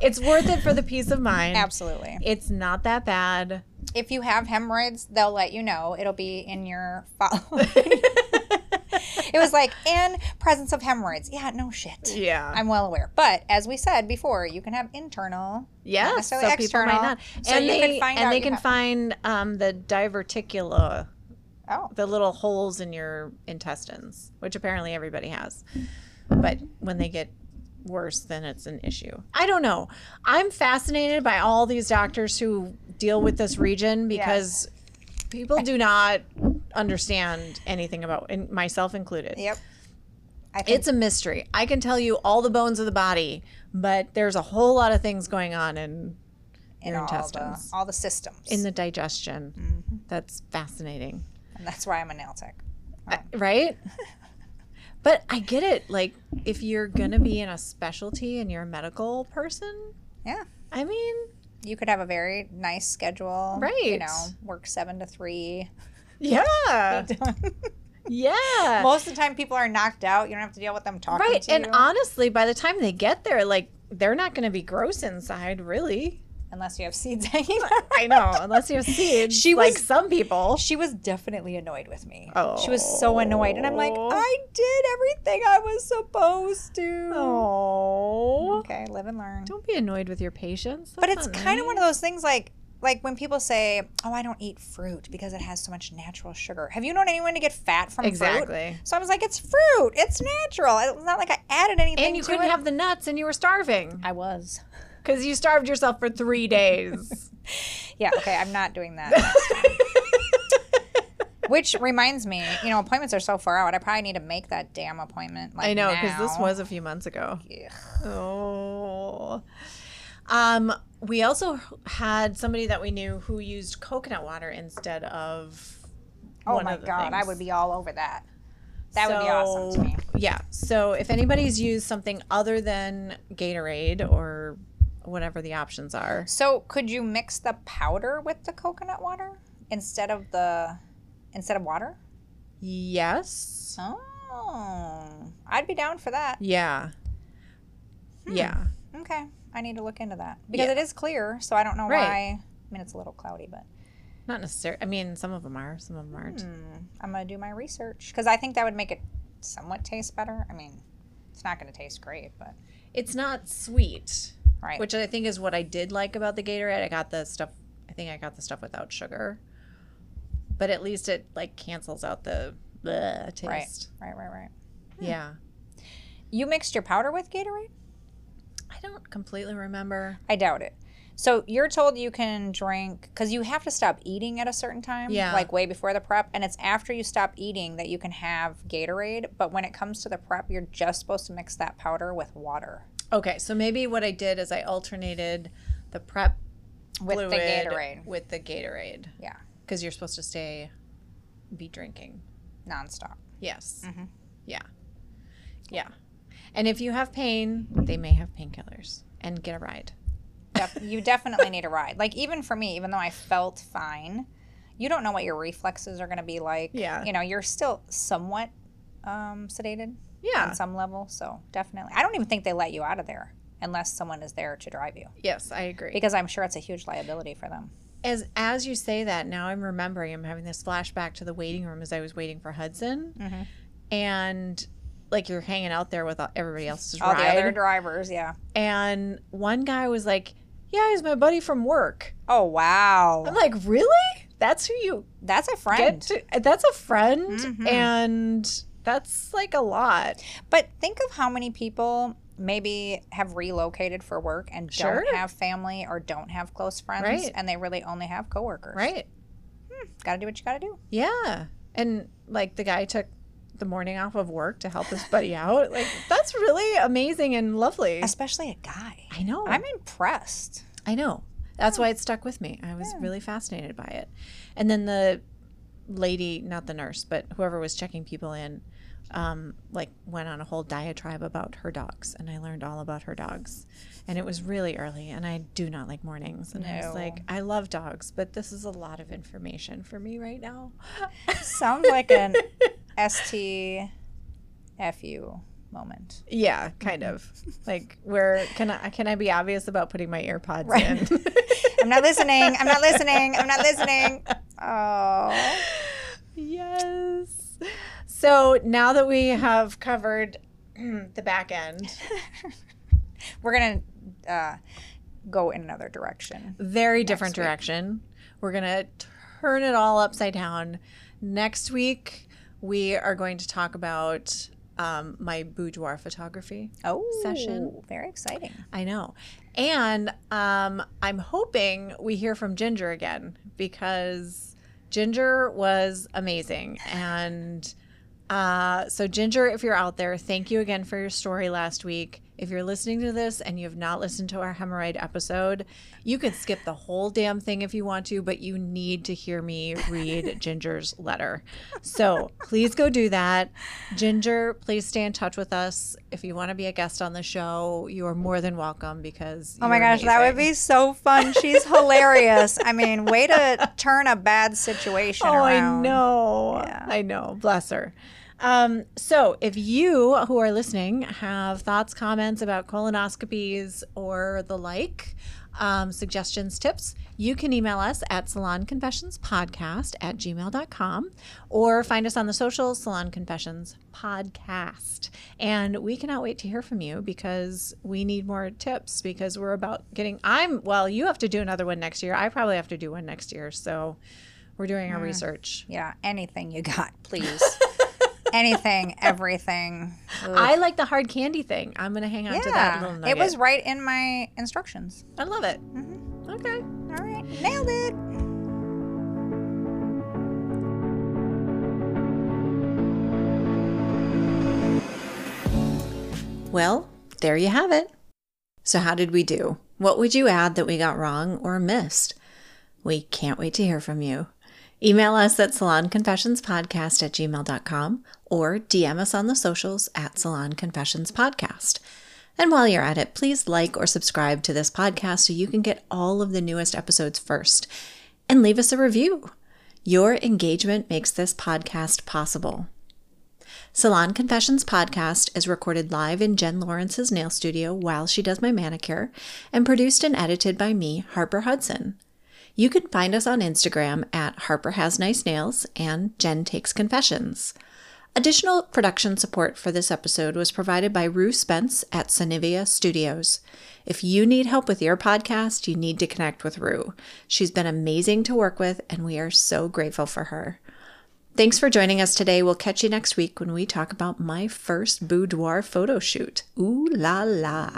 It's worth it for the peace of mind. Absolutely. It's not that bad. If you have hemorrhoids, they'll let you know. It'll be in your file. [LAUGHS] it was like, and presence of hemorrhoids. Yeah, no shit. Yeah. I'm well aware. But as we said before, you can have internal. yeah. So necessarily people external. might not. So and they can find and they can find um, the diverticula, Oh. the little holes in your intestines, which apparently everybody has. But when they get worse, then it's an issue. I don't know. I'm fascinated by all these doctors who deal with this region because people do not understand anything about, and myself included. Yep. I think It's a mystery. I can tell you all the bones of the body, but there's a whole lot of things going on in in your all the, intestines, all the systems. in the digestion. Mm-hmm. That's fascinating, and that's why I'm a nail tech. Uh, right? [LAUGHS] but I get it. Like, if you're gonna be in a specialty and you're a medical person, Yeah. I mean, You could have a very nice schedule. Right. You know, work seven to three. [LAUGHS] yeah, [LAUGHS] yeah. Most of the time, people are knocked out. You don't have to deal with them talking right. to And you. honestly, by the time they get there, like, they're not going to be gross inside, really. Unless you have seeds [LAUGHS] hanging. I know, unless you have seeds. She like was- some people. She was definitely annoyed with me. Oh, She was so annoyed. And I'm like. I did everything I was supposed to. Oh. Okay, live and learn. Don't be annoyed with your patients. But it's kind of one of those things like like when people say, "Oh, I don't eat fruit because it has so much natural sugar." Have you known anyone to get fat from fruit? Exactly. So I was like, "It's fruit. It's natural. It's not like I added anything." And you couldn't it. have the nuts and you were starving I was. Because you starved yourself for three days. [LAUGHS] Yeah. Okay. I'm not doing that. [LAUGHS] Which reminds me, you know, appointments are so far out. I probably need to make that damn appointment. Like I know because this was a few months ago. Ugh. Oh. Um, we also had somebody that we knew who used coconut water instead of. Oh my of god, I would be all over that. That would be awesome to me. Yeah. So if anybody's used something other than Gatorade or whatever the options are, So could you mix the powder with the coconut water instead of the instead of water? yes. Oh, I'd be down for that. Yeah. Yeah. Okay, I need to look into that because Yeah. it is clear. So I don't know Right. why. I mean, it's a little cloudy, but Not necessarily. I mean, some of them are, some of them aren't. hmm, I'm gonna do my research because I think that would make it somewhat taste better. I mean, it's not gonna taste great, but It's not sweet, right. which I think is what I did like about the Gatorade. I got the stuff. I think I got the stuff without sugar, but at least it like cancels out the bleh taste. right, right, right. Yeah. You mixed your powder with Gatorade? I don't completely remember. I doubt it. So you're told you can drink because you have to stop eating at a certain time, Yeah. like way before the prep, and it's after you stop eating that you can have Gatorade. But when it comes to the prep, you're just supposed to mix that powder with water. Okay, so maybe what I did is I alternated the prep With the Gatorade. with the Gatorade Yeah. because you're supposed to stay be drinking. Nonstop. Yes. Mhm. Yeah. Yeah. And if you have pain, they may have painkillers and get a ride. Def- you definitely need a ride. Like even for me, even though I felt fine, you don't know what your reflexes are going to be like. Yeah. You know, you're still somewhat um, sedated Yeah. on some level. So definitely, I don't even think they let you out of there unless someone is there to drive you, Yes, I agree. because I'm sure it's a huge liability for them. as as you say that, now I'm remembering I'm having this flashback to the waiting room as I was waiting for Hudson, Mhm. and like you're hanging out there with everybody else's All ride, the other drivers, yeah. and one guy was like, "Yeah, he's my buddy from work." Oh wow, I'm like, "Really? That's who you that's a friend. to? That's a friend, Mhm. and that's like a lot." But think of how many people maybe have relocated for work and Sure. don't have family or don't have close friends, Right. and they really only have coworkers. Right? Hmm, got to do what you got to do. Yeah. And like the guy took the morning off of work to help his buddy out. Like that's really amazing and lovely. Especially a guy. I know. I'm impressed. I know. That's hmm. why it stuck with me. I was Yeah. really fascinated by it. And then the lady, not the nurse, but whoever was checking people in, um, like went on a whole diatribe about her dogs, and I learned all about her dogs. And it was really early, and I do not like mornings. And I was like, I love dogs, but this is a lot of information for me right now. [LAUGHS] Sounds like an STFU moment. Yeah, kind of. Like where can I can I be obvious about putting my AirPods Right. in? [LAUGHS] I'm not listening. I'm not listening. I'm not listening. [LAUGHS] Oh. yes. So now that we have covered [CLEARS THROAT] the back end, [LAUGHS] We're going to uh, go in another direction. very different week. direction. We're gonna turn it all upside down. Next week we are going to talk about um, my boudoir photography. Oh, Session. Very exciting. I know. And um, I'm hoping we hear from Ginger again because Ginger was amazing. And uh, so, Ginger, if you're out there, thank you again for your story last week. If you're listening to this and you have not listened to our hemorrhoid episode, you can skip the whole damn thing if you want to, but you need to hear me read [LAUGHS] Ginger's letter. So please go do that. Ginger, please stay in touch with us. If you want to be a guest on the show, you are more than welcome because. Oh my gosh, that would be so fun. She's [LAUGHS] hilarious. I mean, way to turn a bad situation Oh, I know. Yeah. I know. Bless her. Um, so, if you who are listening have thoughts, comments about colonoscopies or the like, um, suggestions, tips, you can email us at salonconfessionspodcast at gmail.com or find us on the socials, Salon Confessions Podcast. And we cannot wait to hear from you because we need more tips because we're about getting, I'm, well, you have to do another one next year. I probably have to do one next year. So, we're doing our research. Yeah, anything you got, please. [LAUGHS] anything, everything. Ugh. I like the hard candy thing. I'm gonna hang on to that little yeah, nugget. it was right in my instructions. I love it. Mhm. Okay. All right, nailed it. Well, there you have it. So, how did we do? What would you add that we got wrong or missed? We can't wait to hear from you. Email us at salonconfessionspodcast at gmail.com or DM us on the socials at Salon Confessions Podcast. And while you're at it, please like or subscribe to this podcast so you can get all of the newest episodes first. And leave us a review. Your engagement makes this podcast possible. Salon Confessions podcast is recorded live in Jen Lawrence's nail studio while she does my manicure and produced and edited by me, Harper Hudson. You can find us on Instagram at Harper Has Nice Nails and Jen Takes Confessions. Additional production support for this episode was provided by Rue Spence at Sonivia Studios. If you need help with your podcast, you need to connect with Rue. She's been amazing to work with, and we are so grateful for her. Thanks for joining us today. We'll catch you next week when we talk about my first boudoir photo shoot. Ooh la la.